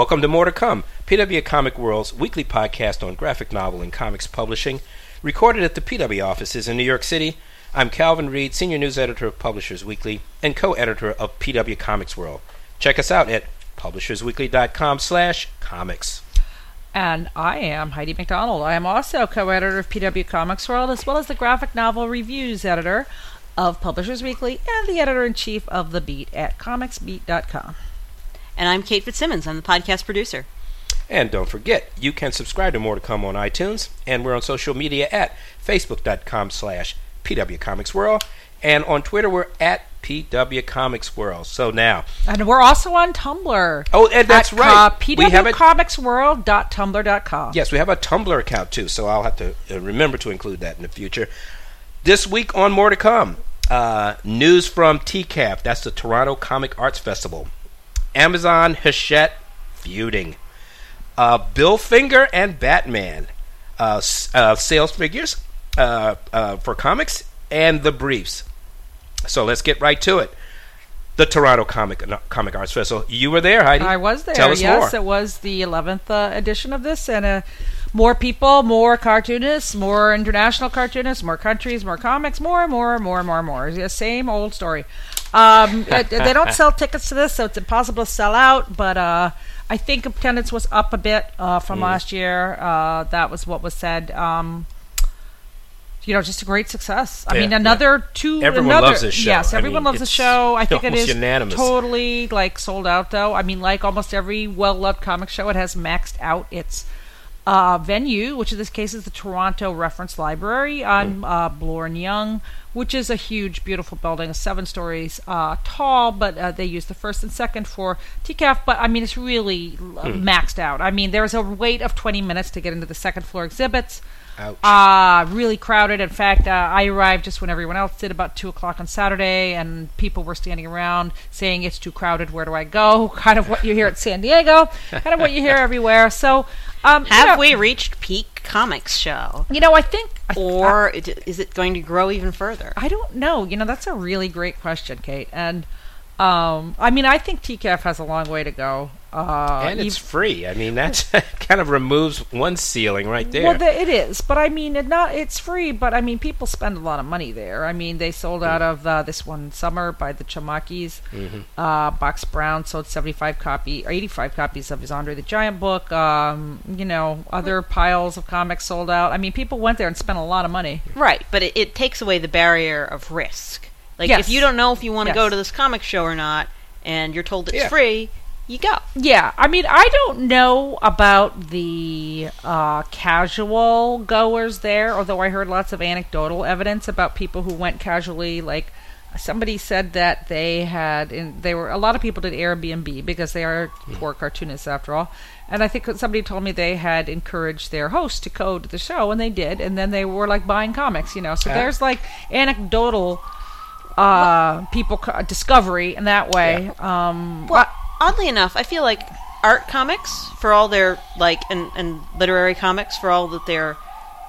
Welcome to More to Come, PW Comic World's weekly podcast on graphic novel and comics publishing, recorded at the PW offices in New York City. I'm Calvin Reed, senior news editor of Publishers Weekly and co-editor of PW Comics World. Check us out at publishersweekly.com/comics. And I am Heidi MacDonald. I am also co-editor of PW Comics World, as well as the graphic novel reviews editor of Publishers Weekly and the editor-in-chief of The Beat at comicsbeat.com. And I'm Kate Fitzsimmons. I'm the podcast producer. And don't forget, you can subscribe to More to Come on iTunes, and we're on social media at facebook.com slash pwcomicsworld, and on Twitter we're at pwcomicsworld. So now... And we're also on Tumblr. Oh, and that's at, right. Uh, pwcomicsworld.tumblr.com. Yes, we have a Tumblr account too, so I'll have to uh, remember to include that in the future. This week on More to Come, uh, news from TCAF, that's the Toronto Comic Arts Festival. Amazon Hachette feuding. Uh, Bill Finger and Batman. Uh, uh, sales figures uh, uh, for comics and the briefs. So let's get right to it. The Toronto Comic Comic Arts Festival. You were there, Heidi. I was there. Tell us yes, more. it was the 11th uh, edition of this, and uh, more people, more cartoonists, more international cartoonists, more countries, more comics, more, and more, and more, more, more. It's the same old story. Um, they don't sell tickets to this, so it's impossible to sell out. But uh, I think attendance was up a bit uh, from Mm. last year. Uh, that was what was said. Um, you know, just a great success. I Yeah, mean, yeah. another two. Everyone another, loves this show. Yes, I everyone mean, loves the show. I think it is unanimous. totally like sold out though. I mean, like almost every well-loved comic show, it has maxed out its uh, venue, which in this case is the Toronto Reference Library on uh, Bloor and Yonge, which is a huge, beautiful building, seven stories uh, tall. But uh, they use the first and second for TCAF. But I mean, it's really uh, maxed out. I mean, there's a wait of 20 minutes to get into the second floor exhibits. Ouch. Uh, really crowded. In fact, uh, I arrived just when everyone else did, about 2 o'clock on Saturday, and people were standing around saying, It's too crowded, where do I go? Kind of what you hear at San Diego, kind of what you hear everywhere. So, um, you Have know- we reached peak comics show? You know, I think. I- Or is it going to grow even further? I don't know. You know, that's a really great question, Kate. And um, I mean, I think TCAF has a long way to go. Uh, and it's ev- free. I mean, that kind of removes one ceiling right there. Well, the, it is, but I mean, it not it's free. But I mean, people spend a lot of money there. I mean, they sold out of uh, this one summer by the Tamakis. Mm-hmm. Uh, Box Brown sold seventy five copy, or eighty five copies of his Andre the Giant book. Um, you know, other piles of comics sold out. I mean, people went there and spent a lot of money. Right, but it, it takes away the barrier of risk. Like Yes. if you don't know if you want to Yes. go to this comic show or not, and you're told it's Yeah. free, you go. Yeah, I mean, I don't know about the uh, casual goers there, although I heard lots of anecdotal evidence about people who went casually. Like somebody said that they had, in, they were a lot of people did Airbnb because they are poor cartoonists after all. And I think somebody told me they had encouraged their host to go to the show, and they did, and then they were like buying comics, you know. So Ah. there's like anecdotal uh people co- discovery in that way um Well, oddly enough, I feel like art comics, for all their like, and, and literary comics, for all that they're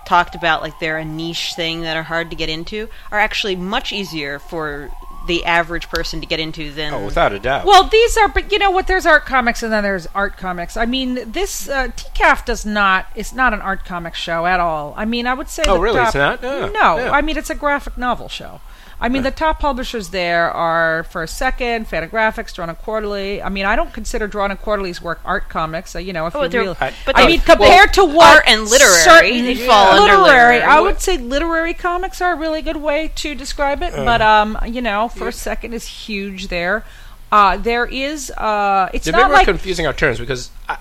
talked about, like they're a niche thing that are hard to get into, are actually much easier for the average person to get into than. oh, without a doubt. Well, these are, but you know what? There's art comics and then there's art comics. I mean, this uh, TCAF does not. It's not an art comic show at all. I mean, I would say. Oh, really? top- It's not? Yeah, no, yeah. I mean it's a graphic novel show. I mean, the top publishers there are First Second, Fantagraphics, Drawn and Quarterly. I mean, I don't consider Drawn and Quarterly's work art comics. Uh, you know, if Oh, you they're- I- but I mean, compared to what art and literary, certain- they fall under literary. literary. I would say literary comics are a really good way to describe it. but um, you know, First Second is huge there. Uh, there is uh, it's They're not very like. confusing our terms because I,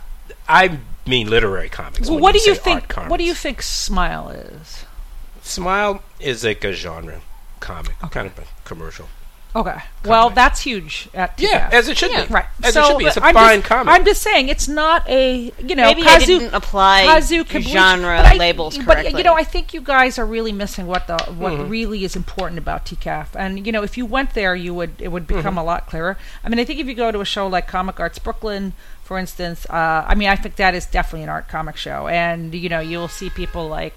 I mean literary comics. Well, what do you think? What do you think Smile is? Smile is like a genre comic, kind of a commercial. Okay. Well, that's huge at Yeah, as it should Yeah, be. Right. As so it should be. It's a I'm fine just, comic. I'm just saying it's not a you know Maybe I Kazu, didn't apply Kazu Kibuishi- genre but I- labels But correctly. you know, I think you guys are really missing what the what Mm-hmm. really is important about TCAF. And you know, if you went there, you would it would become Mm-hmm. a lot clearer. I mean, I think if you go to a show like Comic Arts Brooklyn, for instance, uh, I mean, I think that is definitely an art comic show, and you know, you'll see people like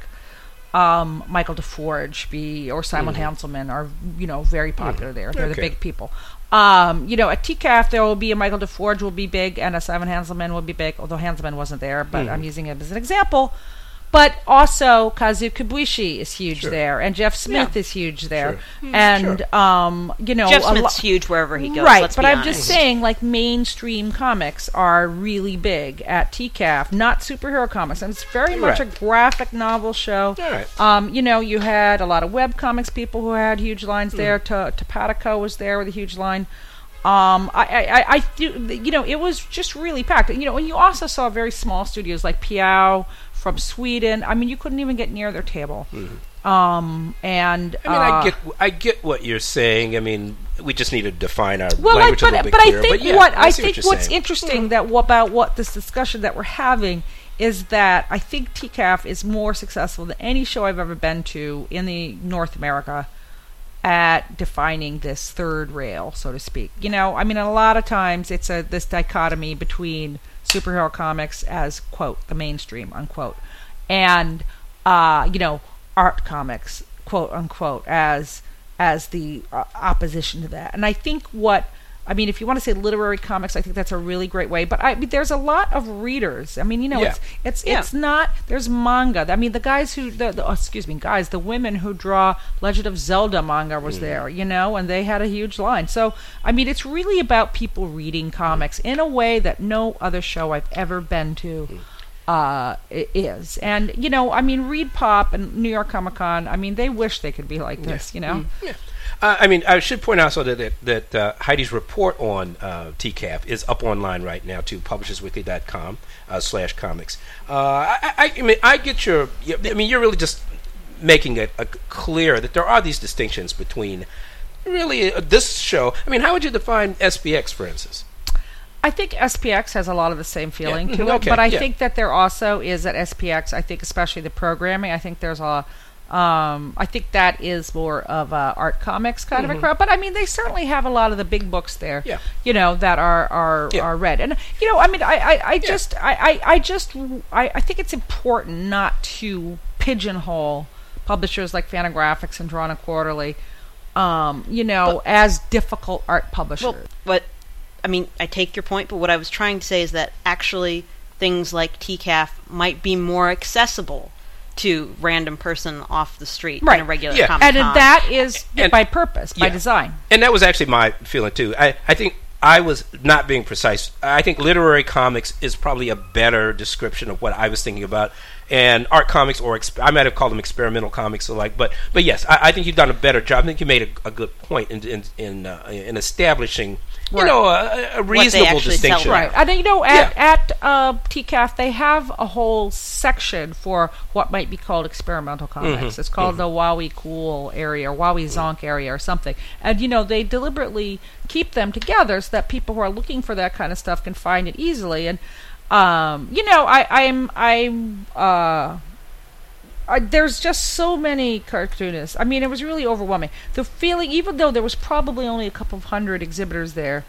um, Michael DeForge be or Simon Hanselmann are you know very popular there. They're the big people. Um, you know, at TCAF there will be a Michael DeForge will be big and a Simon Hanselmann will be big. Although Hanselmann wasn't there, but I'm using him as an example. But also Kazu Kibuishi is huge Sure. there, and Jeff Smith Yeah. is huge there, Sure. and um, you know, Jeff a lo- Smith's huge wherever he goes. Right, let's but be I'm honest. just saying, like mainstream comics are really big at TCAF, not superhero comics, and it's very much a graphic novel show. All right. Um, you know, you had a lot of web comics people who had huge lines there. Hmm. To Topatico was there with a huge line. Um, I, I, I, I you know, it was just really packed. You know, and you also saw very small studios like Peow from Sweden. I mean, you couldn't even get near their table. Um, and. I mean, uh, I get I get what you're saying. I mean, we just need to define our well, I, language a but, little bit but I think but yeah, what I, see think what what's saying. interesting that about what this discussion that we're having is that I think TCAF is more successful than any show I've ever been to in the North America at defining this third rail, so to speak. You know, I mean, a lot of times it's a this dichotomy between superhero comics as quote the mainstream unquote, and uh, you know, art comics quote unquote as as the uh, opposition to that. And I think what I mean, if you want to say literary comics, I think that's a really great way. But I mean, there's a lot of readers. I mean, you know, Yeah. it's it's Yeah. it's not. There's manga. I mean, the guys who the, the oh, excuse me, guys, the women who draw Legend of Zelda manga was mm. there, you know, and they had a huge line. So I mean, it's really about people reading comics in a way that no other show I've ever been to mm. uh, is. And you know, I mean, ReedPop and New York Comic Con. I mean, they wish they could be like this. You know. Mm. Uh, I mean, I should point out so that that, that uh, Heidi's report on uh, TCAF is up online right now to publishersweekly.com uh, slash comics. Uh, I, I, I mean, I get your. I mean, you're really just making it uh, clear that there are these distinctions between really uh, this show. I mean, how would you define SPX, for instance? I think SPX has a lot of the same feeling Yeah, to mhm, it, okay, but I yeah. think that there also is at SPX. I think especially the programming. I think there's a. Um, I think that is more of a art comics kind of a crowd, but I mean they certainly have a lot of the big books there. Mm-hmm. Yeah. you know that are are Yeah. are read, and you know I mean I I, I just I, I I just I, I think it's important not to pigeonhole publishers like Fantagraphics and Drawn and Quarterly, um, you know, as difficult art publishers. Well, what I mean, I take your point, but what I was trying to say is that actually things like TCAF might be more accessible to random person off the street Right. than a regular Yeah. Comic and Con. that is And- by purpose, by design. And that was actually my feeling too. I, I think I was not being precise. I think literary comics is probably a better description of what I was thinking about. And art comics, or exp- I might have called them experimental comics, or like. But but yes, I, I think you've done a better job. I think you made a, a good point in in in, uh, in establishing, you Right. know, a, a reasonable distinction. Right. And you know, at, Yeah. at uh, TCAF, they have a whole section for what might be called experimental Mm-hmm. comics. It's called the Wowie Cool area or Wowie Zonk area or something. And, you know, they deliberately keep them together so that people who are looking for that kind of stuff can find it easily. And, um, you know, I, I'm, I'm, uh, I, there's just so many cartoonists. I mean, it was really overwhelming. The feeling, even though there was probably only a couple of hundred exhibitors there,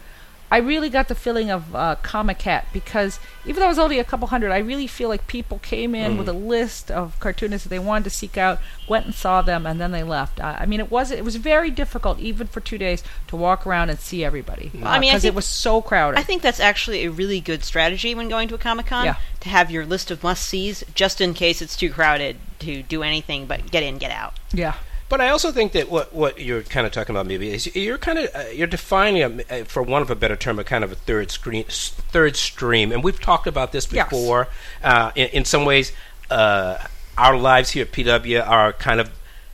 I really got the feeling of uh, Comiket because even though it was only a couple hundred, I really feel like people came in with a list of cartoonists that they wanted to seek out, went and saw them, and then they left. I, I mean, it was it was very difficult even for two days to walk around and see everybody. Well, I mean, because it was so crowded. I think that's actually a really good strategy when going to a Comic Con Yeah. to have your list of must sees just in case it's too crowded to do anything but get in, get out. yeah. But I also think that what what you're kind of talking about maybe is you're kind of uh, you're defining, a, for one of a better term, a kind of a third screen, third stream, and we've talked about this Yes. before. Uh, in, in some ways, uh, our lives here at PW are kind of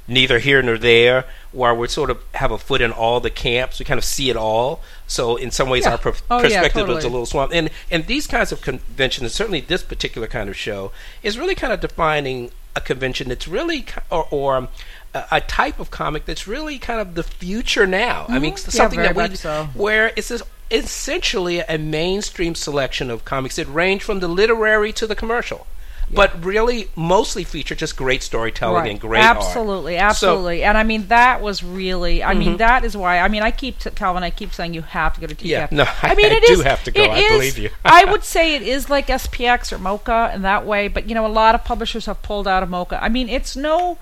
neither here nor there, where we sort of have a foot in all the camps. We kind of see it all. So in some ways, Yeah. our per- Oh, yeah, perspective is a little swamped. And and these kinds of conventions, certainly this particular kind of show, is really kind of defining a convention that's really or, or a, a type of comic that's really kind of the future now. I mean, Mhm. Yeah, something that we so. where it's this, essentially a mainstream selection of comics that range from the literary to the commercial. but really mostly feature just great storytelling and great art. absolutely, So- Mm-hmm. absolutely. and I mean that was really. I mean that is why. I mean I keep t- Calvin. I keep saying you have to go to TCAF. Yeah, no, I- mean I it do is- have to go, I is- believe you. I would say it is like SPX or MoCCA in that way, but you know a lot of publishers have pulled out of MoCCA. I mean it's no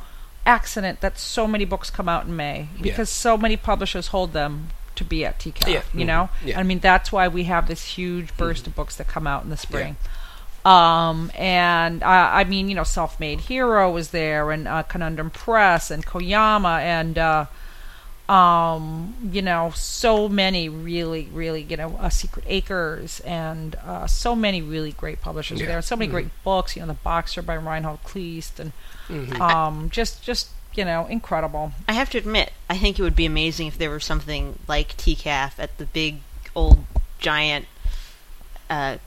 accident that so many books come out in May because so many publishers hold them to be at TCAF. Yeah, You know, yeah. I mean that's why we have this huge burst of books that come out in the spring. Um, and uh, I mean, you know, Self Made Hero was there, and uh, Conundrum Press, and Koyama, and uh, um, you know, so many really, really, you know, uh, Secret Acres, and uh, so many really great publishers Yeah. there, and so many great books. You know, The Boxer by Reinhard Kleist, and Mm-hmm. um, just, just you know, incredible. I have to admit, I think it would be amazing if there were something like TCAF at the big old giant uh,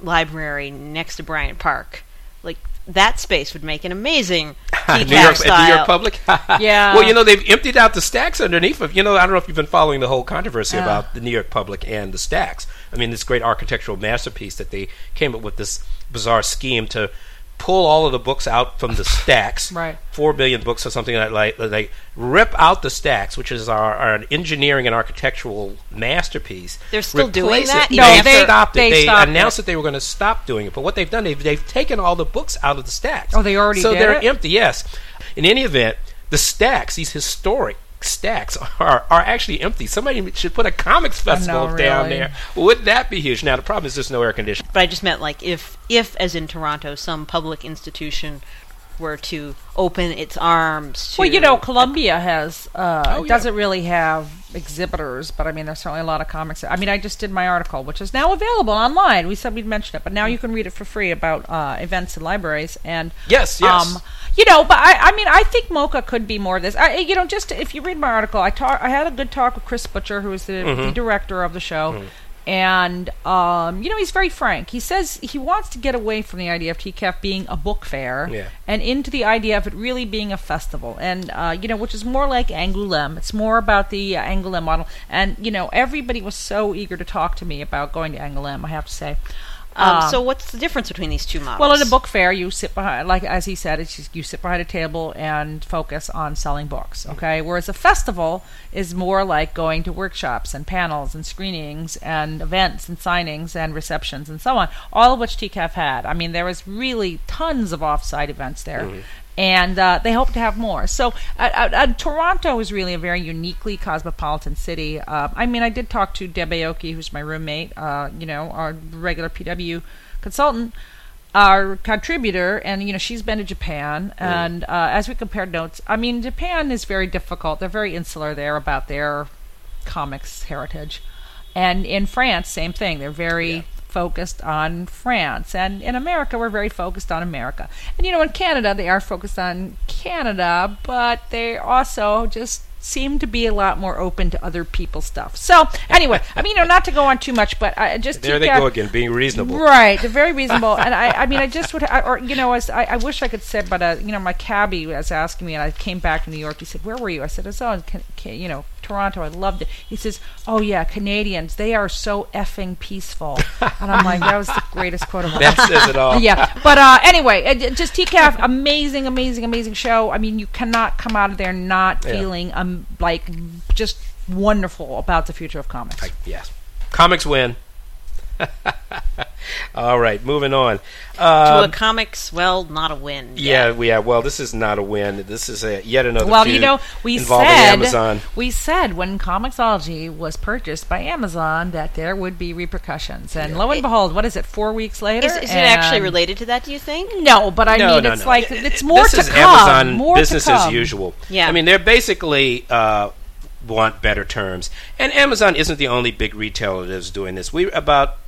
library next to Bryant Park. Like that space would make an amazing TCAF New York, at style. New York Public. Yeah. Well, you know they've emptied out the stacks underneath of. You know, I don't know if you've been following the whole controversy Yeah. about the New York Public and the stacks. I mean, this great architectural masterpiece that they came up with this bizarre scheme to pull all of the books out from the stacks. Right. Four billion books or something like that like they rip out the stacks, which is our, our engineering and architectural masterpiece. They're still doing that? It. No, they, they- stopped it. they They, stopped announced it. that they were going to stop doing it. But what they've done, they've, they've taken all the books out of the stacks. Oh, they already so did they're it? empty. Yes. In any event, the stacks, these historic stacks, are are actually empty. Somebody should put a comics festival know, down really. there. Wouldn't that be huge? Now the problem is there's no air conditioning. But I just meant like if, if as in Toronto, some public institution were to open its arms to. Well, you know, Columbia has uh, Oh, yeah. doesn't really have exhibitors, but I mean, there's certainly a lot of comics. I mean, I just did my article, which is now available online. We said we'd mention it, but now you can read it for free about uh, events in libraries and Yes, yes. Um, you know, but I, I mean, I think MoCCA could be more of this. I, you know, just if you read my article, I talk, I had a good talk with Chris Butcher, who is the, Mm-hmm. the director of the show. And um, you know he's very frank. He says he wants to get away from the idea of TCAF being a book fair Yeah. and into the idea of it really being a festival, and uh, you know, which is more like Angoulême. It's more about the uh, Angoulême model, and you know, everybody was so eager to talk to me about going to Angoulême. I have to say. Um, Um, so what's the difference between these two models? Well, at a book fair, you sit behind, like as he said, it's just, you sit behind a table and focus on selling books. Okay, whereas a festival is more like going to workshops and panels and screenings and events and signings and receptions and so on. All of which TCAF had. I mean, there was really tons of off-site events there. And uh, they hope to have more. So, uh, uh, uh, Toronto is really a very uniquely cosmopolitan city. Uh, I mean, I did talk to Deb Aoki, who's my roommate, uh, you know, our regular PW consultant, our contributor, and you know she's been to Japan. And uh, as we compared notes, I mean Japan is very difficult. They're very insular there about their comics heritage, and in France, same thing. They're very Yeah. Focused on France, and in America, we're very focused on America. And you know, in Canada, they are focused on Canada, but they also just seem to be a lot more open to other people's stuff. So anyway, I mean, you know, not to go on too much, but I just There they go again, being reasonable. Right, they're very reasonable, and I, I mean, I just would, I, or you know, as I, I wish I could say, but uh, you know, my cabbie was asking me, and I came back to New York. He said, "Where were you?" I said, "I was Can- you know, Toronto. I loved it." He says, "Oh yeah, Canadians, they are so effing peaceful," and I'm like, "That was the greatest quote of all." That says it all. yeah, but uh, anyway, uh, just TCAF, amazing, amazing, amazing show. I mean, you cannot come out of there not Yeah. feeling um like just wonderful about the future of comics. I- yes. Comics win. All right, moving on. to Um, a comics, well, not a win. yeah, we yeah. Well, this is not a win. This is a, yet another. Well, you know, we said Amazon. we said when Comixology was purchased by Amazon that there would be repercussions, and lo and behold, what is it? Four weeks later, Is, is it actually related to that? Do you think? No, but I no, mean, no, it's no. like it's more this to is come. Amazon more business to come. as usual. Yeah. I mean, they're basically uh, want better terms, and Amazon isn't the only big retailer that's doing this. We about what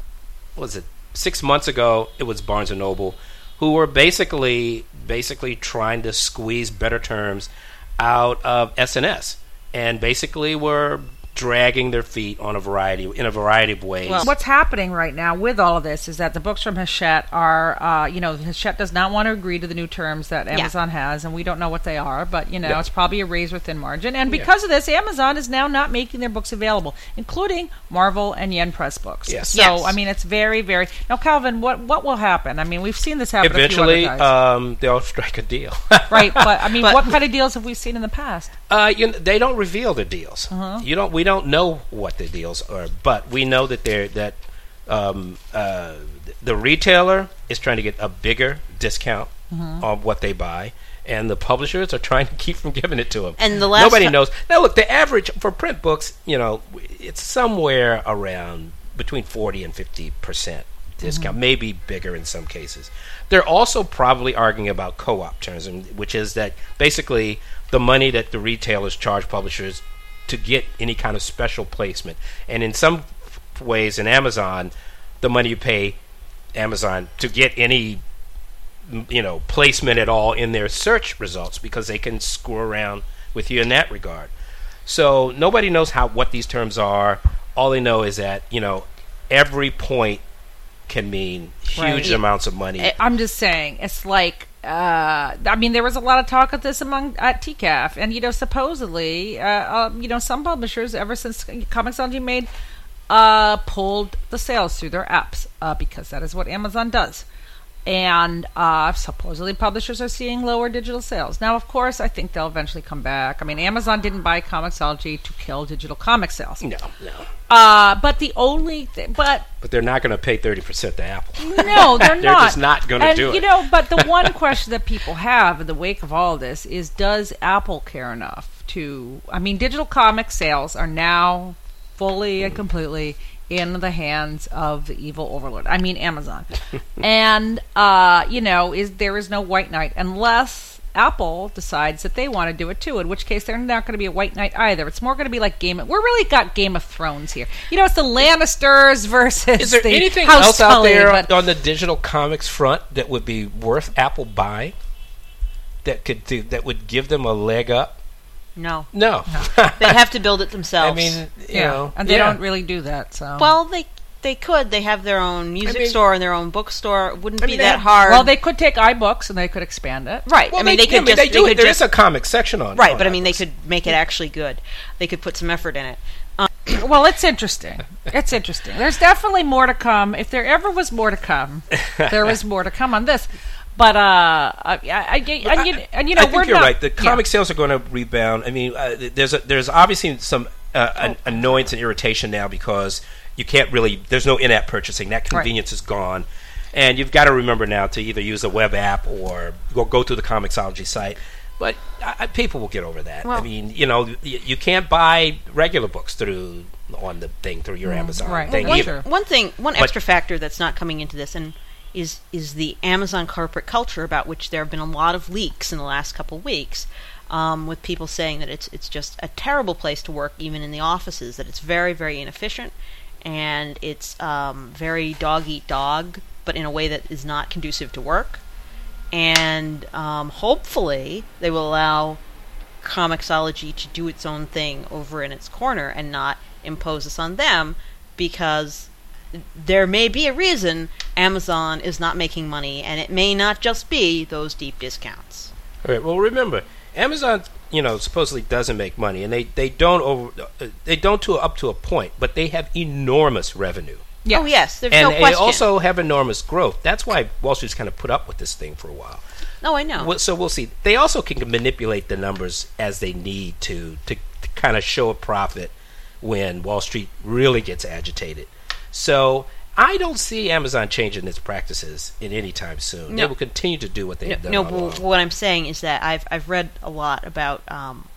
was it six months ago? It was Barnes and Noble, who were basically basically trying to squeeze better terms out of S&S, and basically were dragging their feet on a variety in a variety of ways. Well, What's happening right now with all of this is that the books from Hachette are, uh, you know, Hachette does not want to agree to the new terms that Amazon has, and we don't know what they are, but, you know, Yeah. it's probably a razor thin margin. And Yeah. because of this, Amazon is now not making their books available, including Marvel and Yen Press books. Yes. So, Yes. I mean, it's very, very. Now, Calvin, what, what will happen? I mean, we've seen this happen Eventually, a few other times. um, they'll strike a deal. right, but, I mean, But- what kind of deals have we seen in the past? Uh, you know, they don't reveal the deals. Uh-huh. You don't. We don't know what the deals are, but we know that they're that um, uh, the retailer is trying to get a bigger discount Uh-huh. on what they buy, and the publishers are trying to keep from giving it to them. And the last nobody knows. Now, look, the average for print books, you know, it's somewhere around between forty and fifty percent discount, Mm-hmm. maybe bigger in some cases. They're also probably arguing about co-op terms, and- which is that basically the money that the retailers charge publishers to get any kind of special placement, and in some ways, in Amazon, the money you pay Amazon to get any you know placement at all in their search results because they can screw around with you in that regard. So nobody knows how what these terms are. All they know is that you know every point can mean huge Right. amounts of money. I'm just saying, it's like, uh, I mean, there was a lot of talk of this among at TCAF, and you know, supposedly, uh, um, you know, some publishers, ever since Comixology made, uh, pulled the sales through their apps uh, because that is what Amazon does. And uh, supposedly, publishers are seeing lower digital sales. Now, of course, I think they'll eventually come back. I mean, Amazon didn't buy Comixology to kill digital comic sales. no, no. Uh, but the only, th- but But they're not going to pay thirty percent to Apple. no, they're, They're not. just not gonna do You it. You know, but the one question that people have in the wake of all this is: Does Apple care enough to? I mean, digital comic sales are now fully and completely in the hands of the evil overlord. I mean, Amazon, and uh, you know, is there is no white knight unless. Apple decides that they want to do it too, in which case they're not going to be a white knight either. It's more going to be like Game. Of, we're really got Game of Thrones here. You know, it's the Lannisters versus. Is there the anything House else out Tully, there but- on the digital comics front that would be worth Apple buying? That could do, that would give them a leg up? No, No. they have to build it themselves. I mean, you yeah, know, and they yeah. don't really do that. So well, they they could. They have their own music mean- store and their own bookstore. It wouldn't I be mean, they that have- hard. well, they could take iBooks and they could expand it. right. Well, I mean, they, yeah, could but just they do they it. could There is just a comic section on right. on But I mean, they could make it actually good. They could put some effort in it. Um, Well, it's interesting. It's interesting. There's definitely more to come. If there ever was more to come, there was more to come on this. But uh, I, I, I, and, and you know, I think you're not, right. The yeah. comic sales are going to rebound. I mean, uh, there's a, there's obviously some uh, an annoyance and irritation now because you can't really. There's no in-app purchasing. That convenience is gone, and you've got to remember now to either use a web app or go go to the Comixology site. But I, people will get over that. I mean, you know, you, you can't buy regular books through on the thing through your Amazon Mm, right. thing Well, one, either. one thing, one But- extra factor that's not coming into this, and is is the Amazon corporate culture about which there have been a lot of leaks in the last couple weeks, um, with people saying that it's it's just a terrible place to work, even in the offices. That it's very very inefficient, and it's um, very dog eat dog, but in a way that is not conducive to work. And um, hopefully, they will allow Comixology to do its own thing over in its corner and not impose this on them because there may be a reason Amazon is not making money and it may not just be those deep discounts. All right. Well, remember, Amazon, you know, supposedly doesn't make money, and they they don't over uh, they don't to up to a point, but they have enormous revenue, Yeah. Oh yes, there's no question. and they also have enormous growth. That's why Wall Street's kind of put up with this thing for a while. no, I know. Well, so we'll see. They also can manipulate the numbers as they need to to, to kind of show a profit when Wall Street really gets agitated. So. I don't see Amazon changing its practices in any time soon. They will continue to do what they've done. no, all but along. what I'm saying is that I've I've read a lot about um,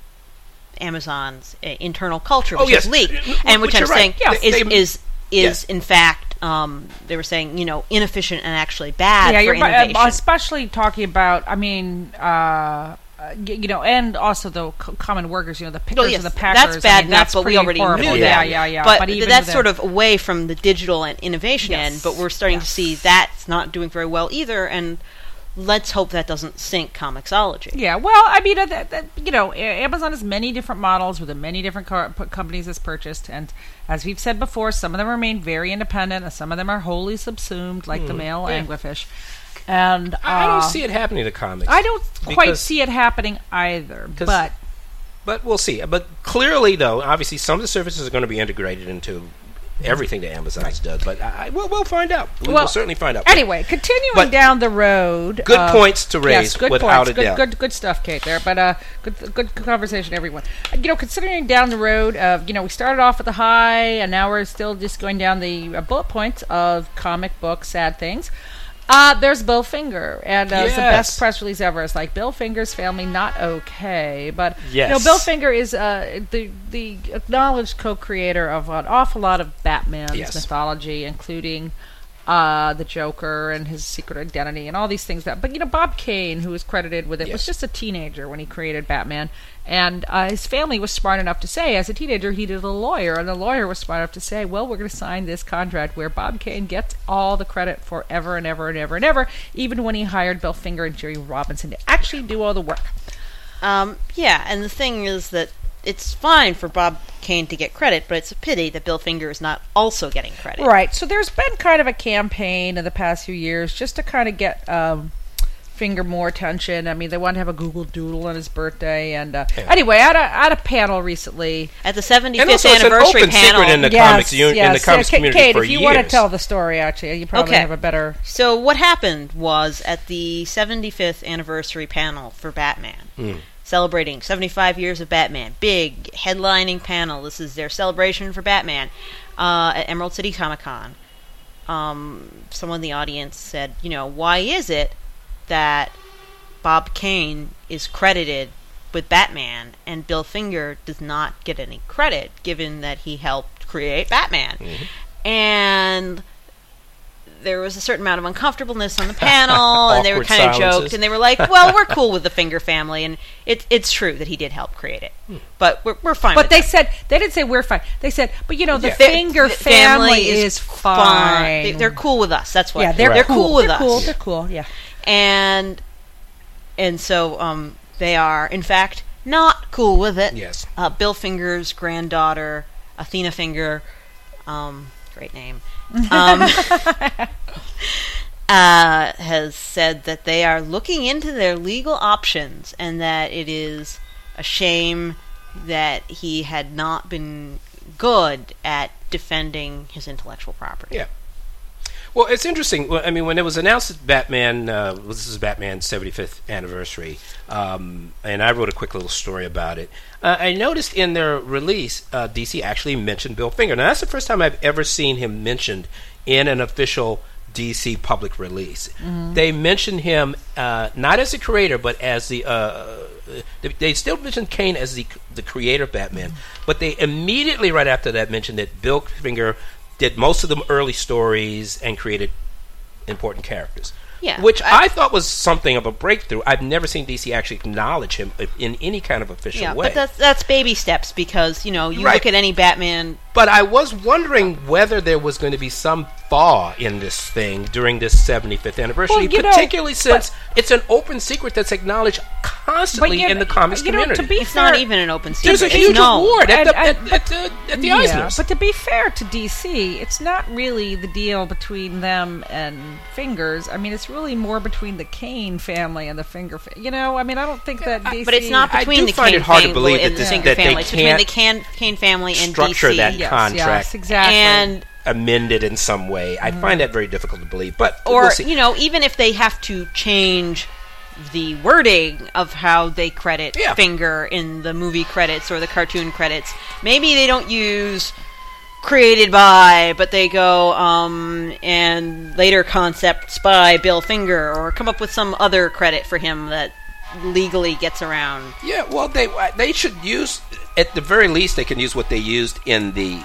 Amazon's uh, internal culture, Oh, which yes. is leaked, and which which I'm saying right. Yes, is they- is is yes. in fact um, they were saying you know inefficient and actually bad yeah, for you're innovation. uh, especially talking about. I mean, uh, uh, you know, and also the common workers. You know, the pickers Oh, yes, the packers. that's bad I mean, enough, that's but we already horrible. knew Yeah, that. yeah, yeah. But, But, that's with sort of away from the digital and innovation Yes. end. But we're starting to see that's not doing very well either. And let's hope that doesn't sink Comixology. Yeah, well, I mean, uh, that, that, you know, Amazon has many different models with the many different companies it's purchased, and as we've said before, some of them remain very independent, and some of them are wholly subsumed, like the male yeah. anglerfish. And uh, I don't see it happening to comics. I don't quite see it happening either. But But we'll see. But clearly, though, obviously, some of the services are going to be integrated into everything that Amazon's does. But I, I, we'll, we'll find out. We Well, will certainly find out. anyway, continuing But- down the road. Good uh, points to raise, Yes, good without points. a good, doubt. Good, good stuff, Kate. There, but uh, good, good conversation, everyone. Uh, You know, considering down the road, uh, you know, we started off at the high, and now we're still just going down the uh, bullet points of comic book sad things. Uh, there's Bill Finger, and uh, it's the best press release ever. It's like Bill Finger's family not okay, but you know, Bill Finger is uh, the the acknowledged co-creator of an awful lot of Batman's Yes. mythology, including uh, the Joker and his secret identity and all these things that. But you know, Bob Kane, who was credited with it, was just a teenager when he created Batman, and uh, his family was smart enough to say, as a teenager, he did a lawyer, and the lawyer was smart enough to say, well, we're going to sign this contract where Bob Kane gets all the credit for ever and ever and ever and ever, even when he hired Bill Finger and Jerry Robinson to actually do all the work. Um, yeah, and the thing is that it's fine for Bob Kane to get credit, but it's a pity that Bill Finger is not also getting credit. Right. So there's been kind of a campaign in the past few years just to kind of get um, Finger more attention. I mean, they want to have a Google Doodle on his birthday, and uh, Yeah. anyway, I had, a, I had a panel recently. At the 75th and also, it's an anniversary open panel. secret in the Yes, comics, uni- in the yes. comics Ka- community Kate, for if you years. want to tell the story, actually, you probably Okay. have a better. So what happened was at the 75th anniversary panel for Batman, Hmm. Celebrating 75 years of Batman, big headlining panel. This is their celebration for Batman uh, at Emerald City Comic Con. Um, someone in the audience said, "You know, why is it that Bob Kane is credited with Batman and Bill Finger does not get any credit, given that he helped create Batman?" And there was a certain amount of uncomfortableness on the panel, and they were kind of joked, and they were like, "Well, we're cool with the Finger family, and it, it's true that he did help create it, but we're, we're fine." But with they that. said they didn't say we're fine. They said, but you know, the Yeah. Finger The family, is, fine. They, they're cool with us. That's why. yeah, they're, they're cool. cool with they're us. Cool. They're cool. Yeah. and and so um, they are, in fact, not cool with it. Yes. Uh, Bill Finger's granddaughter, Athena Finger, um, great name, um, uh, has said that they are looking into their legal options and that it is a shame that he had not been good at defending his intellectual property. Yeah. Well, it's interesting. I mean, when it was announced that Batman, uh, well, this is Batman's 75th anniversary, um, and I wrote a quick little story about it. Uh, I noticed in their release, uh, DC actually mentioned Bill Finger. Now, that's the first time I've ever seen him mentioned in an official DC public release. They mentioned him uh, not as the creator, but as the. Uh, they, they still mentioned Kane as the the creator of Batman, but they immediately right after that mentioned that Bill Finger did most of the early stories and created important characters. Yeah, which I- I, thought was something of a breakthrough. I've never seen DC actually acknowledge him in any kind of official Yeah, way. but that's that's baby steps because you know you Right. look at any Batman. But I was wondering whether there was going to be some thaw in this thing during this 75th anniversary, Well, you know, particularly since it's an open secret that's acknowledged constantly you in the know- comics you know, community. to be It's not even an open secret. There's a huge known. award at, And- the, and- at, but- at the, at the yeah, Eisners. but to be fair to DC, it's not really the deal between them and Fingers. I mean, it's really more between the Kane family and the Finger. Fa- you know, I mean, I don't think that DC. But it's not I between do the find Kane it hard to family believe and that the this- Singer that they family. It's between the Kane, Kane family and structure DC. that Yes, contract yes, exactly. And amended in some way. I find that very difficult to believe. But or we'll see. you know, even if they have to change the wording of how they credit Yeah. Finger in the movie credits or the cartoon credits, maybe they don't use created by, but they go um, and later concepts by Bill Finger, or come up with some other credit for him that legally gets around. Yeah, well, they uh, they should use at the very least, they can use what they used in the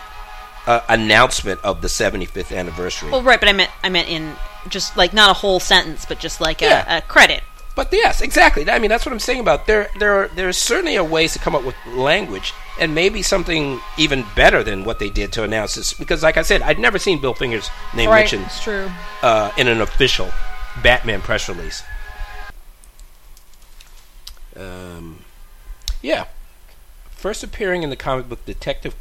uh, announcement of the 75th anniversary. Well, right, but I meant I meant in just like not a whole sentence, but just like yeah. a, a, credit. But yes, exactly. I mean, that's what I'm saying about there. There, there certainly are ways to come up with language, and maybe something even better than what they did to announce this. Because, like I said, I'd never seen Bill Finger's name right, mentioned. It's true. Uh, in an official Batman press release. Um, yeah. First appearing in the comic book Detective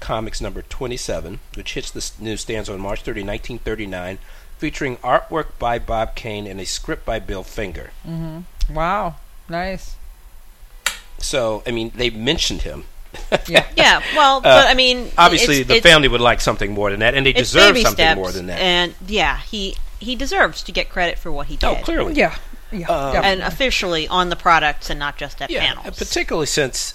Comics number 27, which hits the newsstands on March 30, 1939, featuring artwork by Bob Kane and a script by Bill Finger. Mm-hmm. Wow, nice. So, I mean, they mentioned him. Yeah. Yeah, well, but I mean, Uh, Obviously, it's- the it's- family would like something more than that, and they deserve baby something steps, more than that. And yeah, he he deserves to get credit for what he did. oh, clearly. Yeah, yeah, Um, and officially on the products and not just at panels. Yeah, panels. particularly since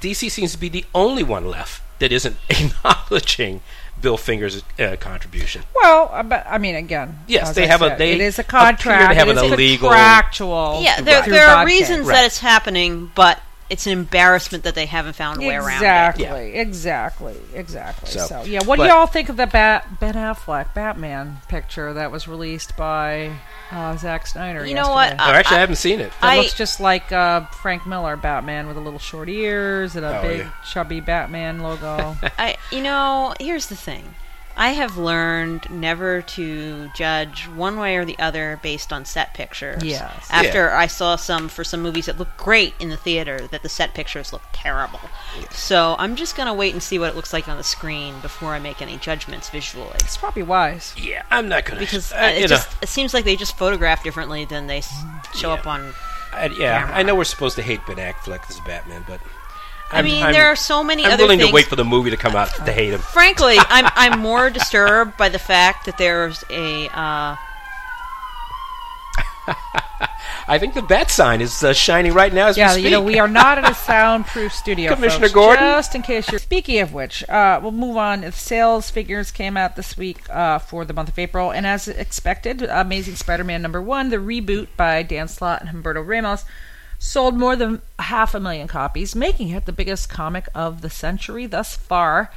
DC seems to be the only one left that isn't acknowledging Bill Finger's uh, contribution. Well, uh, but I mean, again, Yes, they I have a- said, they it is a contract. to contract. have it an is illegal- contractual. yeah, there, through there are reasons Right. that it's happening, but it's an embarrassment that they haven't found a way around it. Exactly, exactly, exactly. So, So, yeah, what but- do y'all think of the Bat Ben Affleck Batman picture that was released by uh, Zack Snyder? You know what? yesterday? Oh, actually, I, I- haven't seen it. That I- looks just like uh, Frank Miller Batman with a little short ears and a Oh, big yeah. chubby Batman logo. I, you know, here's the thing. I have learned never to judge one way or the other based on set pictures. Yes. After I saw some for some movies that looked great in the theater, that the set pictures look terrible. So I'm just gonna wait and see what it looks like on the screen before I make any judgments visually. it's probably wise. Yeah, I'm not going to. Because uh, uh, you it know, just it seems like they just photograph differently than they show Yeah. up on. I, yeah, camera. I know we're supposed to hate Ben Affleck as Batman, but I I'm- mean, I'm- there are so many I'm other willing things. to wait for the movie to come out to hate him. Frankly, I'm I'm more disturbed by the fact that there's a uh, I think the bat sign is uh, shining right now as Yeah, we speak. you know, we are not in a soundproof studio. Commissioner folks, Gordon? Just in case you're. Speaking of which, uh, we'll move on. The sales figures came out this week uh, for the month of April, and as expected, Amazing Spider-Man number one, the reboot by Dan Slott and Humberto Ramos, sold more than half a million copies, making it the biggest comic of the century thus far.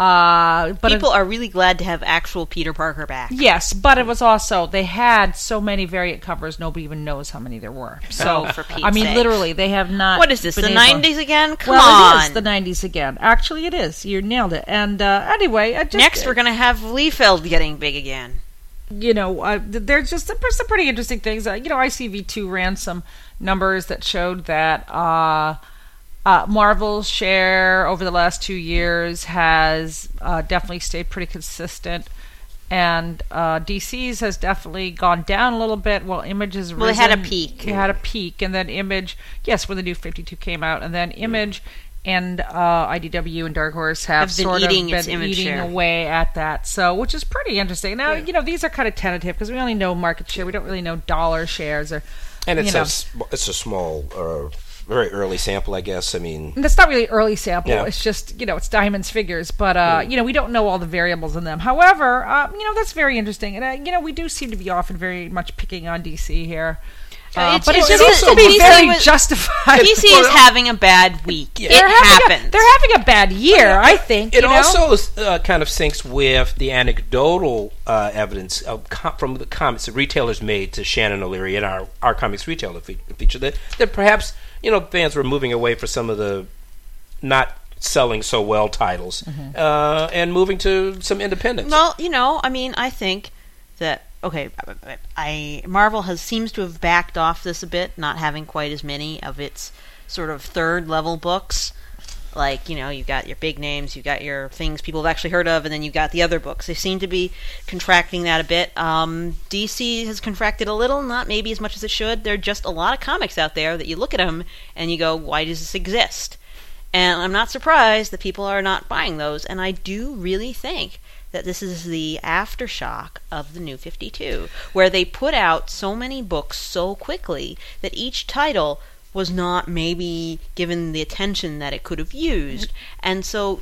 Uh, but people are really glad to have actual Peter Parker back. Yes, but it was also they had so many variant covers nobody even knows how many there were. So Oh, for Pete's I mean, sake. literally, they have not. What is this? The '90s again? Come well, on. it is the '90s again. Actually, it is. You nailed it. And uh, anyway, I just, Next, we're gonna have Liefeld getting big again. You know, uh, there's just there's some pretty interesting things. Uh, you know, ICV2 ran some numbers that showed that uh, uh, Marvel's share over the last two years has uh, definitely stayed pretty consistent. And uh, DC's has definitely gone down a little bit. Well, Image has Well, it had a peak. It had a peak, and then Image, yes, when the new 52 came out, and then Image and uh, IDW and Dark Horse have, Have been sort eating of its been Image eating share. away at that. So, which is pretty interesting. Now, you know, these are kind of tentative because we only know market share. We don't really know dollar shares or. and it's you know. a it's a small, uh, very early sample, I guess. I mean, that's not really early sample. Yeah. It's just you know it's Diamond's figures, but uh, you know we don't know all the variables in them. However, uh, you know that's very interesting, and uh, you know we do seem to be often very much picking on DC here. Uh, it's- but it's it just seems that to be very was- justified. DC is having a bad week. It they're having a, happens. they're having a bad year, I think. it you know? also uh, kind of syncs with the anecdotal uh, evidence of com- from the comments that retailers made to Shannon O'Leary in our our comics retailer fe- feature that that perhaps you know fans were moving away for some of the not selling so well titles Mm-hmm. uh, and moving to some independents. Well, you know, I mean, I think that okay, uh, uh, uh, I Marvel has seems to have backed off this a bit, not having quite as many of its sort of third level books. Like you know, you've got your big names, you've got your things people have actually heard of, and then you've got the other books. They seem to be contracting that a bit. Um, DC has contracted a little, not maybe as much as it should. There are just a lot of comics out there that you look at them and you go, "Why does this exist?" And I'm not surprised that people are not buying those. And I do really think that this is the aftershock of the New 52, where they put out so many books so quickly that each title was not maybe given the attention that it could have used. And so,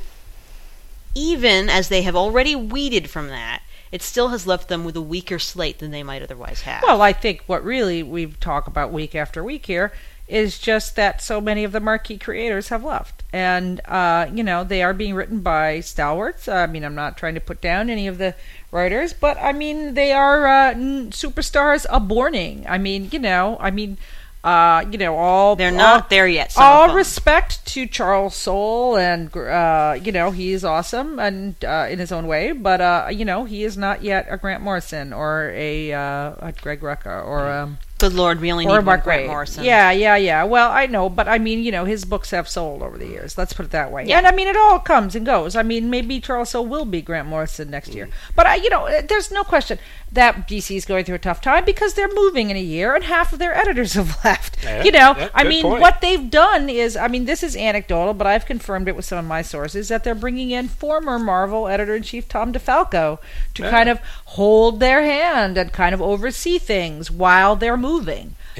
even as they have already weeded from that, it still has left them with a weaker slate than they might otherwise have. Well, I think what really we talk about week after week here is just that so many of the marquee creators have left, and uh, you know they are being written by stalwarts. I mean, I'm not trying to put down any of the writers, but I mean they are uh, n- superstars aborning. I mean, you know, I mean, uh, you know, all They're all- not there yet. all respect to Charles Soule, and uh, you know he is awesome and uh, in his own way, but uh, you know he is not yet a Grant Morrison or a, uh, a Greg Rucka or um, Good lord, we only or need one Mark Grant Morrison. Yeah, yeah, yeah. Well, I know, but I mean, you know, his books have sold over the years. Let's put it that way. Yeah. And I mean, it all comes and goes. I mean, maybe Charles Soule will be Grant Morrison next year. But I, you know, uh, there's no question that DC is going through a tough time because they're moving in a year, and half of their editors have left. Yeah, you know, yeah, I mean, point. what they've done is, I mean, this is anecdotal, but I've confirmed it with some of my sources that they're bringing in former Marvel editor in chief Tom DeFalco to Yeah. kind of hold their hand and kind of oversee things while they're moving.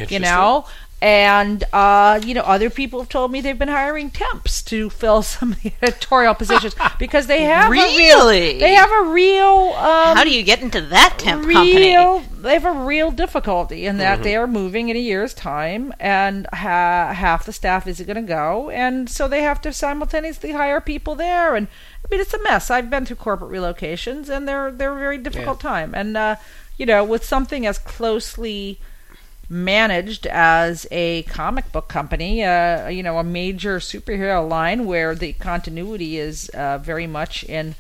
You know, and uh, you know, other people have told me they've been hiring temps to fill some of the editorial positions because they have a real, Really? they have a real um, How do you get into that temp real company? they have a real difficulty in Mm-hmm. that they are moving in a year's time and ha- half the staff isn't going to go. And so they have to simultaneously hire people there. And i mean it's a mess. I've been through corporate relocations and they're they're a very difficult time. And uh, you know with something as closely managed as a comic book company, uh, you know, a major superhero line where the continuity is uh, very much in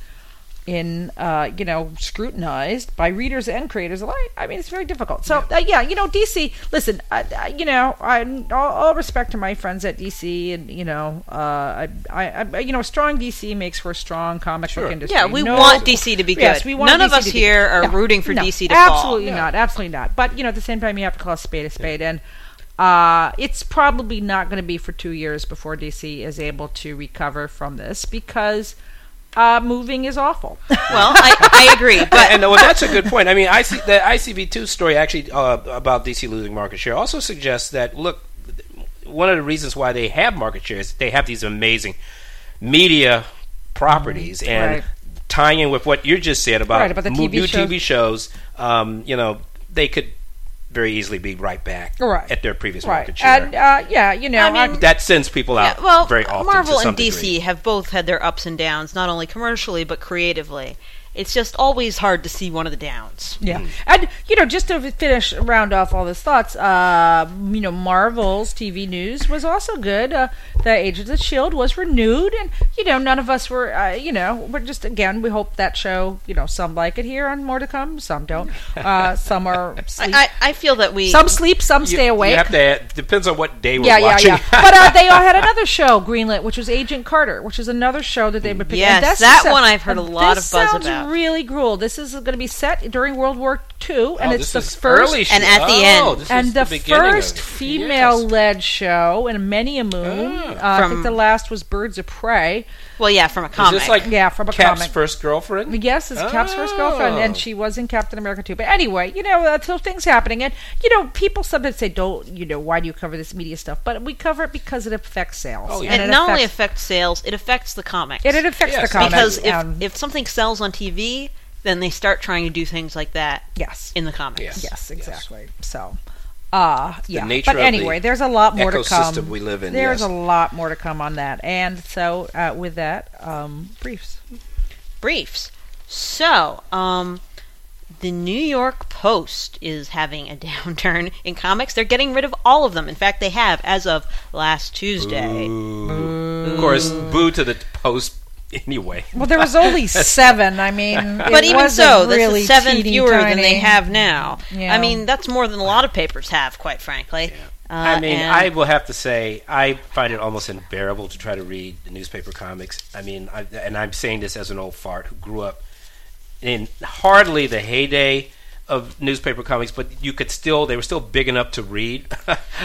in uh, you know scrutinized by readers and creators alike. I mean, it's very difficult. So uh, yeah, you know, DC. Listen, I, I, you know, I all, all respect to my friends at DC, and you know, uh, I, I, I, you know, a strong DC makes for a strong comic Sure. book industry. Yeah, we No- want DC to be good. Yes, we want None of us to here good. are No, rooting for no, DC to fall. absolutely not, absolutely not. But you know, at the same time, you have to call a spade a spade, and uh, it's probably not going to be for two years before DC is able to recover from this because uh, moving is awful. Well, I, I agree, but and well, that's a good point. I mean, I see the ICv2 story actually uh, about DC losing market share also suggests that look, one of the reasons why they have market share is they have these amazing media properties and Right. tying in with what you just said about, Right, about the mo- TV new shows. TV shows. Um, you know, they could very easily be right back Right. at their previous right, market share. and uh, yeah, you know, I mean- that sends people out Yeah, well, very often. Marvel to some and DC degree. have both had their ups and downs, not only commercially but creatively. It's just always hard to see one of the downs. Yeah, and you know, just to finish, round off all his thoughts. Uh, you know, Marvel's TV news was also good. Uh, the Agents of the Shield was renewed, and you know, none of us were. Uh, you know, we're just again, we hope that show. You know, some like it here on more to come. Some don't. Uh, some are sleep. I, I, I feel that we some sleep. Some You- stay awake. You have to. Add, depends on what day we're yeah, yeah, watching. yeah. But uh, they all had another show greenlit, which was Agent Carter, which is another show that they would pick. Yes, and this that is- one I've heard a lot of buzz about. Really cool. This is going to be set during World War II, and Oh, it's this the is first early And sh- at the oh, end. this is and the, beginning of- first female-led show in many a moon. Ah. uh, I think the last was Birds of Prey. Well, yeah, from a Is comic. this like Yeah, from a comic Cap's comic. first girlfriend? Yes, it's Cap's first oh. girlfriend, Oh. and she was in Captain America too. But anyway, you know, uh, that's those things happening, and you know, people sometimes say, "Don't you know why do you cover this media stuff?" But we cover it because it affects sales. Oh, yeah. it and not only affects, affects sales, it affects the comics. it, it affects Yes, the comics because if, and- if something sells on TV, then they start trying to do things like that yes, in the comics. Yes. Yes, exactly. So, uh, yeah. nature But of anyway, the there's a lot more to come. ecosystem we live in, There's yes. a lot more to come on that, and so uh, with that, um, briefs. briefs. So, um, the New York Post is having a downturn in comics. They're getting rid of all of them. In fact, they have as of last Tuesday. Of course, boo to the post anyway. Well, there was only seven. I mean, But it even wasn't so, that's really a seven teeny fewer than they have now. Yeah. I mean, that's more than a lot of papers have, quite frankly. Uh, I mean, and- I will have to say, I find it almost unbearable to try to read the newspaper comics. I mean, I, and I'm saying this as an old fart who grew up in hardly the heyday of newspaper comics, but you could still, they were still big enough to read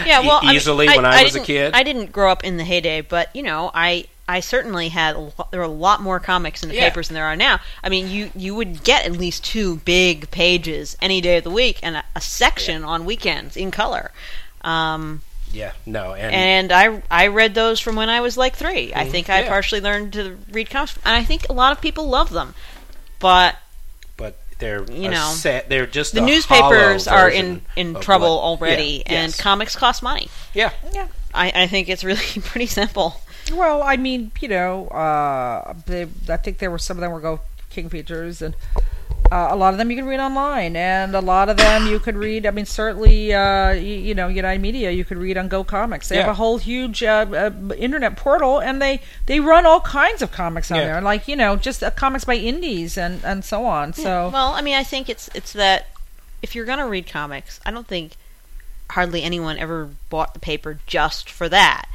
yeah, e- well, I mean, easily when I, was a kid. I didn't grow up in the heyday, but you know, I I certainly had a lo- there were a lot more comics in the Yeah. papers than there are now. I mean, you you would get at least two big pages any day of the week and a, a section on weekends in color. Um, yeah, no, and, and I I read those from when I was like three. I think I yeah. partially learned to read comics, and I think a lot of people love them. But but they're you know, set, they're just the a newspapers are in in trouble what- already, yeah, and yes. comics cost money. yeah, Yeah. I, I think it's really pretty simple. Well, I mean, you know, uh, they, I think there were some of them were Go King features, and uh, a lot of them you can read online, and a lot of them you could read. I mean, certainly, uh, you, you know, United Media you could read on GoComics. They have a whole huge uh, uh, internet portal, and they they run all kinds of comics on Yeah. there, like you know, just uh, comics by indies and and so on. So Well, I mean, I think it's it's that if you're gonna read comics, I don't think hardly anyone ever bought the paper just for that.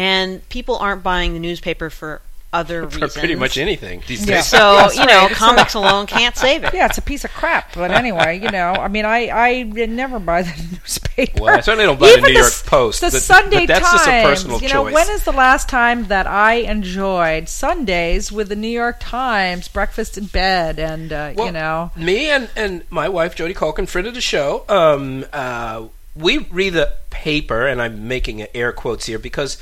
And people aren't buying the newspaper for other For reasons. pretty much anything these Yeah. days. So, That's you know, right. Comics alone can't save it. Yeah, it's a piece of crap. But anyway, you know, I mean, I I never buy the newspaper. Well, I certainly don't buy the Even New York Post, The but- but Sunday that's Times. just a personal you know, choice. when is the last time that I enjoyed Sundays with the New York Times, breakfast in bed, and uh, Well, you know, me and, and my wife Jody Culkin, friend of the show, um, uh, we read the paper, and I'm making air quotes here because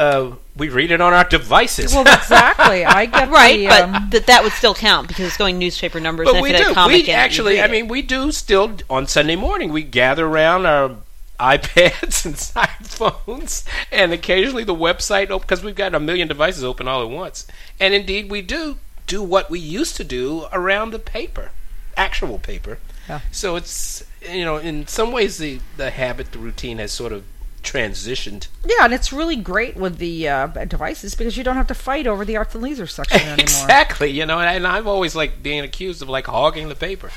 uh, we read it on our devices. well, exactly. I get Right, the, but um, that that would still count because it's going newspaper numbers. but and we if it had do. a comic We in it, you'd actually, I mean, we do still on Sunday morning. We gather around our iPads and iPhones, and occasionally the website because we've got a million devices open all at once. And indeed, we do do what we used to do around the paper, actual paper. Yeah. So it's you know, in some ways, the the habit, the routine has sort of transitioned. yeah, and it's really great with the uh, devices because you don't have to fight over the arts and leisure section anymore. exactly, you know, and, I, I've always like being accused of like hogging the paper,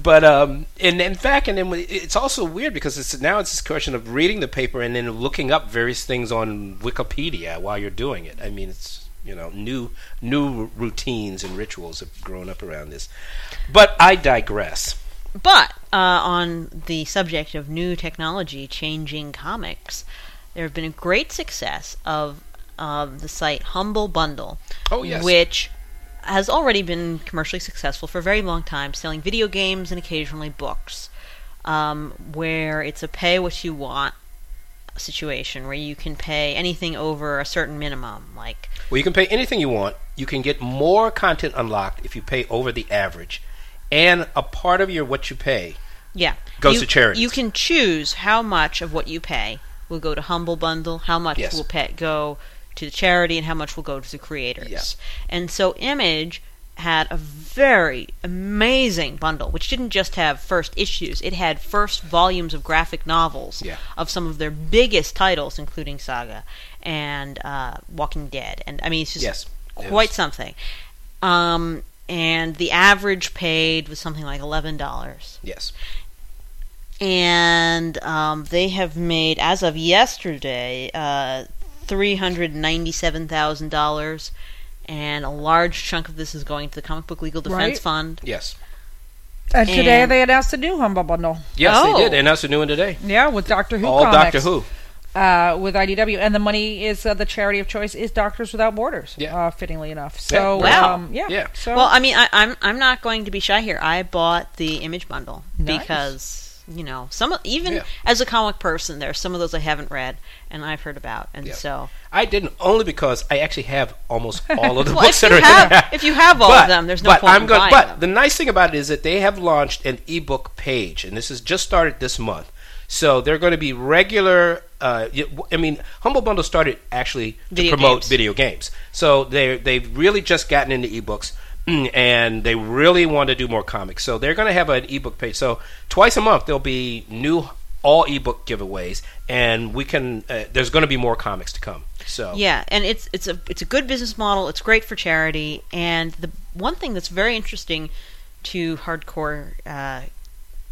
but um, and in fact, and then it's also weird because it's now it's this question of reading the paper and then looking up various things on Wikipedia while you're doing it. I mean, it's you know new new routines and rituals have grown up around this, but I digress. But on the subject of new technology changing comics, there have been a great success of the site Humble Bundle, Oh yes, which has already been commercially successful for a very long time, selling video games and occasionally books, um, where it's a pay what you want situation where you can pay anything over a certain minimum, like Well, you can pay anything you want. You can get more content unlocked if you pay over the average, and a part of your what you pay Yeah. Goes you, to charities. You can choose how much of what you pay will go to Humble Bundle, how much Yes. will pet go to the charity, and how much will go to the creators. Yeah. And so Image had a very amazing bundle, which didn't just have first issues, it had first volumes of graphic novels Yeah. of some of their biggest titles, including Saga and uh, Walking Dead. And I mean, it's just Yes. Quite something. Um, and the average paid was something like eleven dollars yes. And um, they have made, as of yesterday, uh, three hundred ninety-seven thousand dollars, and a large chunk of this is going to the Comic Book Legal Defense Right. Fund. Yes. And today And- they announced a new Humble Bundle. Yes, Oh. they did. They announced a new one today. Yeah, with Doctor Who All comics. Doctor Who. uh, with IDW, and the money is uh, the charity of choice is Doctors Without Borders. Yeah. uh, fittingly enough. So Wow. um, yeah, Yeah. So Well, I mean, I, I'm I'm not going to be shy here. I bought the Image bundle Nice. because you know some even Yeah. as a comic person, there are some of those I haven't read and I've heard about, and Yeah. so I didn't only because I actually have almost all of the Well, books that are have- if you have all of them, there's no but point I'm gonna- But them. the nice thing about it is that they have launched an ebook page, and this has just started this month. So they're going to be regular. Uh, I mean, Humble Bundle started actually to Video promote games. video games. So they they've really just gotten into ebooks, and they really want to do more comics. So they're going to have an ebook page. So twice a month there'll be new all ebook giveaways, and we can. Uh, there's going to be more comics to come. So Yeah, and it's it's a it's a good business model. It's great for charity, and the one thing that's very interesting to hardcore uh,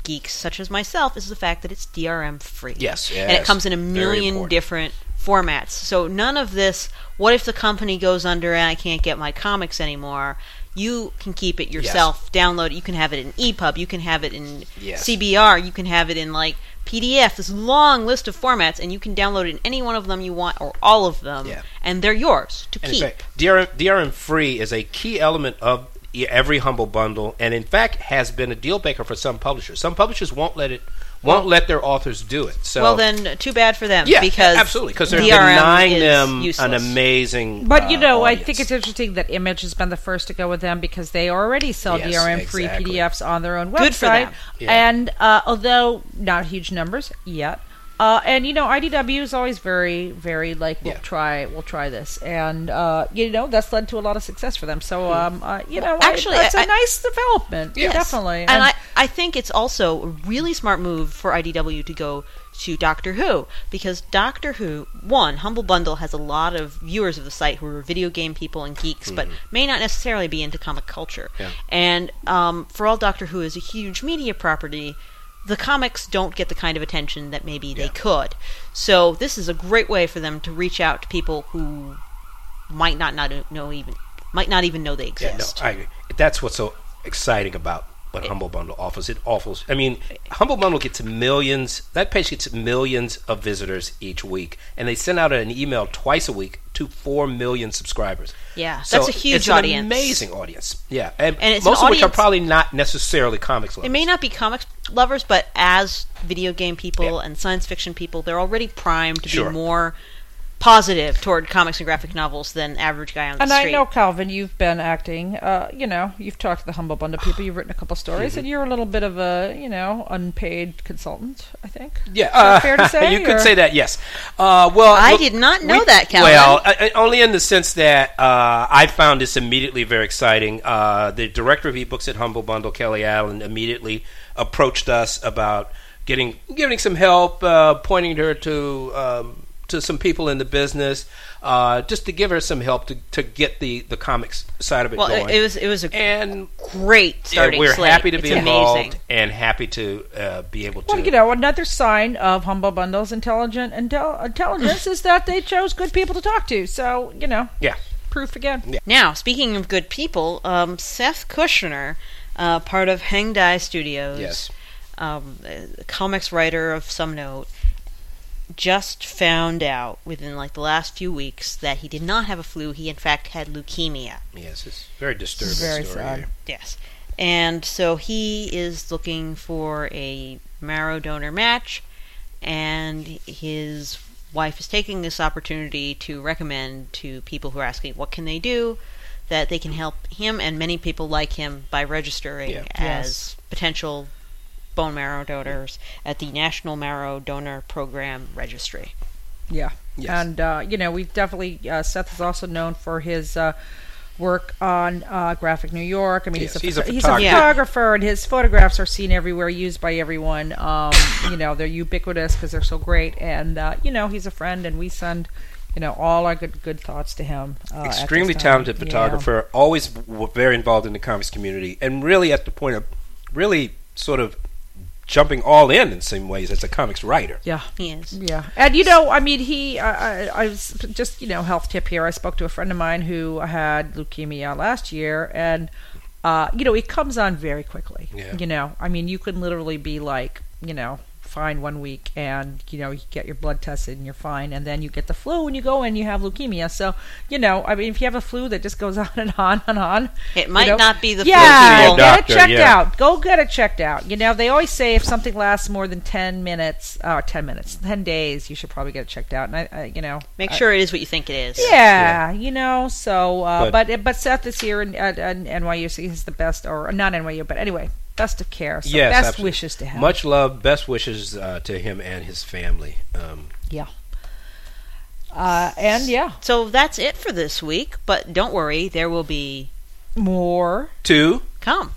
geeks such as myself is the fact that it's DRM free. Yes, and it comes in a million different formats. So none of this. What if the company goes under and I can't get my comics anymore? You can keep it yourself. Download it. You can have it in EPUB. You can have it in Yes. CBR. You can have it in like PDF. This long list of formats, and you can download it in any one of them you want, or all of them, Yeah. and they're yours to And keep. in fact, DRM, DRM free is a key element of every humble bundle, and in fact has been a deal breaker for some publishers. Some publishers won't let it, won't let their authors do it. So well, then, too bad for them. yeah, because absolutely, because they're DRM denying is them useless. an amazing. But you uh, know, I think it's interesting that Image has been the first to go with them because they already sell Yes, DRM free exactly. PDFs on their own website. Good for them. Yeah. And uh, although not huge numbers yet, uh, and you know, IDW is always very, very like we'll Yeah. try, we'll try this, and uh, you know that's led to a lot of success for them. So, um, uh, you know, actually, I, it's a I- nice development, Yes. definitely. And, I, I think it's also a really smart move for IDW to go to Doctor Who because Doctor Who, one, Humble Bundle has a lot of viewers of the site who are video game people and geeks, but may not necessarily be into comic culture. Yeah. And um, for all Doctor Who is a huge media property, the comics don't get the kind of attention that maybe Yeah. they could. So this is a great way for them to reach out to people who might not not know even might not even know they Yeah, no, exist. I agree. That's what's so exciting about what Humble Bundle offers. It offers. I mean, Humble Bundle gets millions. That page gets millions of visitors each week, and they send out an email twice a week to four million subscribers. Yeah, So that's a huge it's an audience. amazing audience. Yeah, and, And it's an most of which are probably not necessarily comics lovers. It may not be comics lovers, but as video game people Yeah. and science fiction people, they're already primed to Sure. be more positive toward comics and graphic novels than average guy on the And street. And I know, Calvin, you've been acting. Uh, you know, you've talked to the Humble Bundle people. You've written a couple stories, Mm-hmm. and you're a little bit of a, you know, unpaid consultant. I think. Yeah, Is that uh, fair to say, you could say that. Yes. Uh, well, I look, did not know that, Calvin. Well, I, I- only in the sense that uh, I found this immediately very exciting. Uh, the director of ebooks at Humble Bundle, Kelly Allen, immediately approached us about getting giving some help, uh, pointing her to. Um, to some people in the business, uh, just to give her some help to, to get the, the comics side of it well, going. it, it was it was a and great yeah, starting we're slate. happy to it's be amazing. involved and happy to uh, be able to. Well, you know, another sign of Humble Bundle's intelligent intel- intelligence is that they chose good people to talk to. So, you know, yeah, proof again. Yeah. Now, speaking of good people, um, Seth Kushner, uh, part of Hang Dai Studios, Yes. um, comics writer of some note, just found out within like the last few weeks that he did not have a flu. He in fact had leukemia. yes, it's a very disturbing Very story. sad. Yes. And so he is looking for a marrow donor match, and his wife is taking this opportunity to recommend to people who are asking what can they do that they can help him and many people like him by registering Yeah. as Yes. potential bone marrow donors at the National Marrow Donor Program Registry. Yeah. Yes. And, uh, you know, we've definitely, uh, Seth is also known for his uh, work on uh, Graphic New York. I mean, Yes, he's, a, he's a photo- he's a photographer. photographer, and his photographs are seen everywhere, used by everyone. Um, you know, they're ubiquitous because they're so great. And, uh, you know, he's a friend, and we send, you know, all our good good thoughts to him. Uh, extremely time. talented Yeah. photographer, always w- very involved in the comics community, and really at the point of really sort of jumping all in in some ways as a comics writer. Yeah. He is. Yeah, and you know, I mean, he, I, I, I was just, you know, health tip here. I spoke to a friend of mine who had leukemia last year, and, uh, you know, it comes on very quickly. Yeah. You know, I mean, you can literally be like, you know, fine one week, and you know, you get your blood tested and you're fine, and then you get the flu and you go and you have leukemia. So, you know, I mean, if you have a flu that just goes on and on and on, It you might know, not be the flu. yeah, Go get doctor, it checked yeah. out. Go get it checked out. You know, they always say if something lasts more than ten minutes, uh, ten minutes, ten days, you should probably get it checked out. And I, I you know, Make I- sure it is what you think it is. yeah, you know. So, uh, But- but, but Seth is here in, at, at NYU. So he's the best, or not NYU, but anyway, best of care. So yes, best absolutely. wishes to him. Much love, best wishes uh, to him and his family. Um, yeah. Uh, and yeah, So that's it for this week, but don't worry, there will be more. to come.